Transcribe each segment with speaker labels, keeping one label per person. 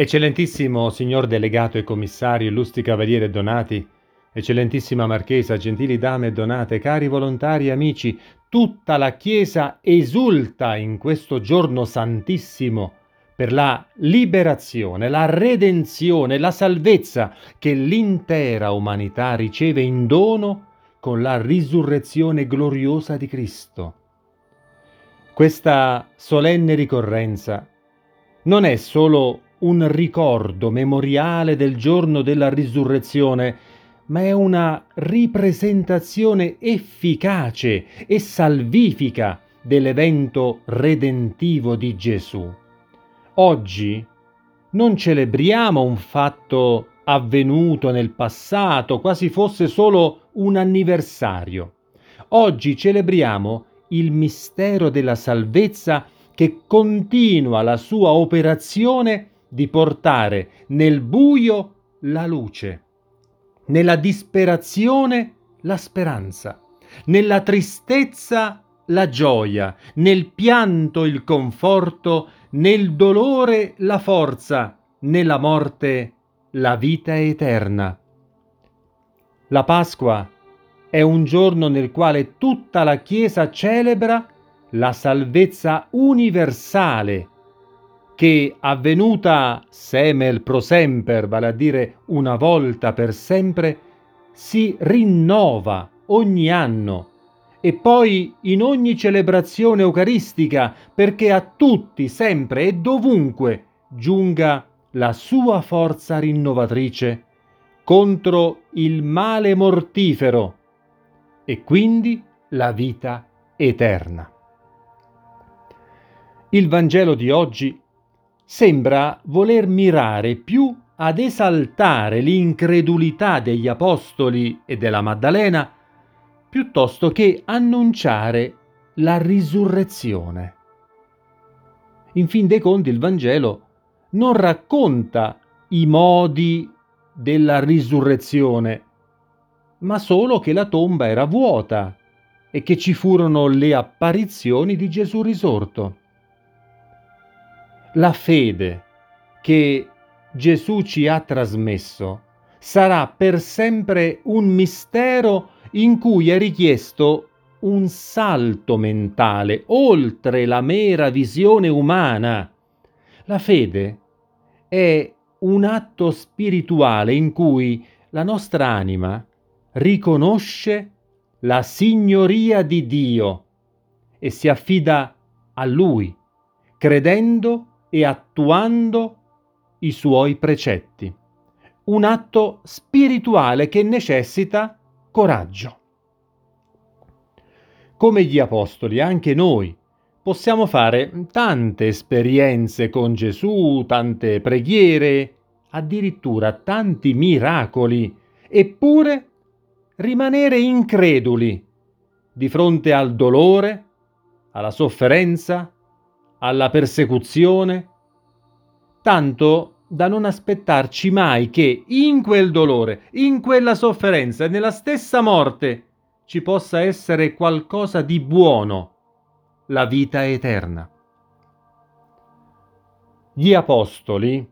Speaker 1: Eccellentissimo signor delegato e commissario, illustri cavalieri e donati, eccellentissima marchesa, gentili dame e donate, cari volontari e amici, tutta la Chiesa esulta in questo giorno santissimo per la liberazione, la redenzione, la salvezza che l'intera umanità riceve in dono con la risurrezione gloriosa di Cristo. Questa solenne ricorrenza non è solo un ricordo memoriale del giorno della risurrezione, ma è una ripresentazione efficace e salvifica dell'evento redentivo di Gesù. Oggi non celebriamo un fatto avvenuto nel passato, quasi fosse solo un anniversario. Oggi celebriamo il mistero della salvezza che continua la sua operazione di portare nel buio la luce, nella disperazione la speranza, nella tristezza la gioia, nel pianto il conforto, nel dolore la forza, nella morte la vita eterna. La Pasqua è un giorno nel quale tutta la Chiesa celebra la salvezza universale che avvenuta semel pro semper, vale a dire una volta per sempre, si rinnova ogni anno e poi in ogni celebrazione eucaristica perché a tutti, sempre e dovunque giunga la sua forza rinnovatrice contro il male mortifero e quindi la vita eterna. Il Vangelo di oggi sembra voler mirare più ad esaltare l'incredulità degli apostoli e della Maddalena piuttosto che annunciare la risurrezione. In fin dei conti il Vangelo non racconta i modi della risurrezione, ma solo che la tomba era vuota e che ci furono le apparizioni di Gesù risorto la fede che Gesù ci ha trasmesso sarà per sempre un mistero in cui è richiesto un salto mentale oltre la mera visione umana. La fede è un atto spirituale in cui la nostra anima riconosce la signoria di Dio e si affida a Lui, credendo e attuando i suoi precetti. Un atto spirituale che necessita coraggio. Come gli apostoli, anche noi possiamo fare tante esperienze con Gesù, tante preghiere, addirittura tanti miracoli, eppure rimanere increduli di fronte al dolore, alla sofferenza, alla persecuzione, tanto da non aspettarci mai che in quel dolore, in quella sofferenza e nella stessa morte ci possa essere qualcosa di buono, la vita eterna. Gli apostoli,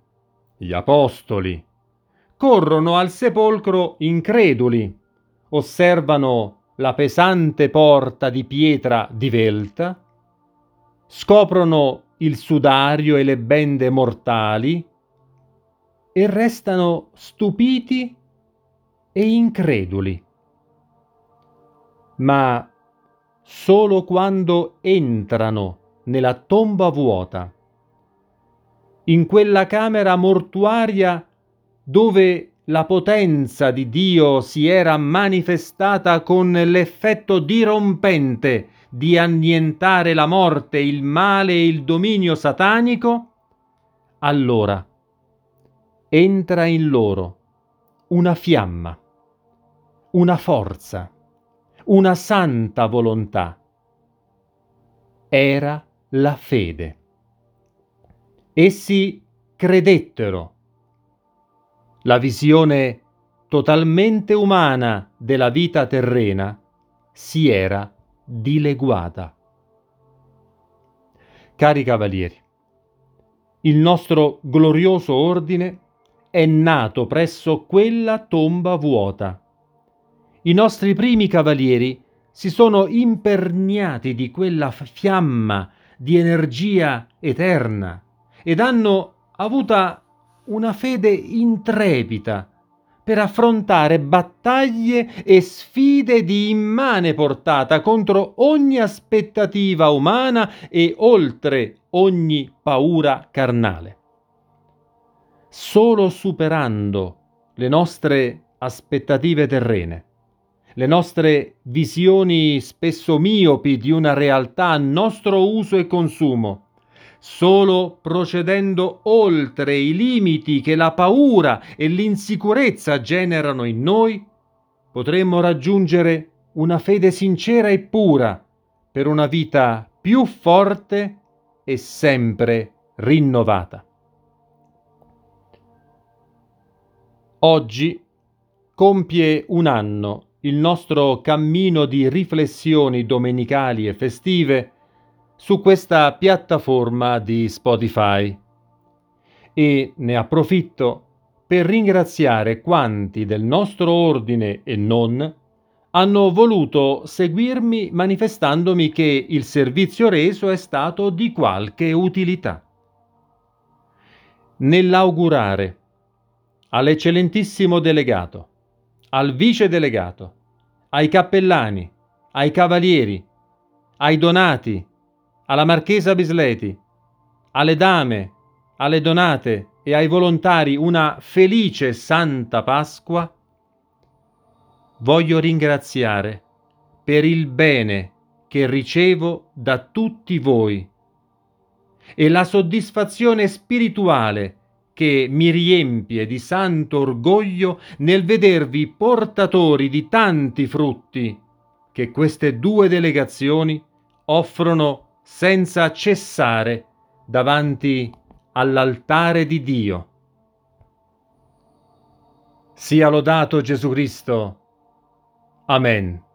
Speaker 1: gli apostoli, corrono al sepolcro increduli, osservano la pesante porta di pietra divelta, scoprono il sudario e le bende mortali e restano stupiti e increduli. Ma solo quando entrano nella tomba vuota, in quella camera mortuaria dove la potenza di Dio si era manifestata con l'effetto dirompente di annientare la morte, il male e il dominio satanico, allora entra in loro una fiamma, una forza, una santa volontà. Era la fede. Essi credettero. La visione totalmente umana della vita terrena si era dileguata. Cari cavalieri, Il nostro glorioso ordine è nato presso quella tomba vuota. I nostri primi cavalieri si sono imperniati di quella fiamma di energia eterna ed hanno avuta una fede intrepida per affrontare battaglie e sfide di immane portata contro ogni aspettativa umana e oltre ogni paura carnale. Solo superando le nostre aspettative terrene, le nostre visioni spesso miopi di una realtà a nostro uso e consumo, Solo procedendo oltre i limiti che la paura e l'insicurezza generano in noi, potremmo raggiungere una fede sincera e pura per una vita più forte e sempre rinnovata. Oggi compie un anno il nostro cammino di riflessioni domenicali e festive su questa piattaforma di Spotify e ne approfitto per ringraziare quanti del nostro ordine e non hanno voluto seguirmi manifestandomi che il servizio reso è stato di qualche utilità. Nell'augurare all'eccellentissimo delegato, al vice delegato, ai cappellani, ai cavalieri, ai donati, alla Marchesa Bisleti, alle dame, alle donate e ai volontari una felice Santa Pasqua, voglio ringraziare per il bene che ricevo da tutti voi e la soddisfazione spirituale che mi riempie di santo orgoglio nel vedervi portatori di tanti frutti che queste due delegazioni offrono senza cessare davanti all'altare di Dio. Sia lodato Gesù Cristo. Amen.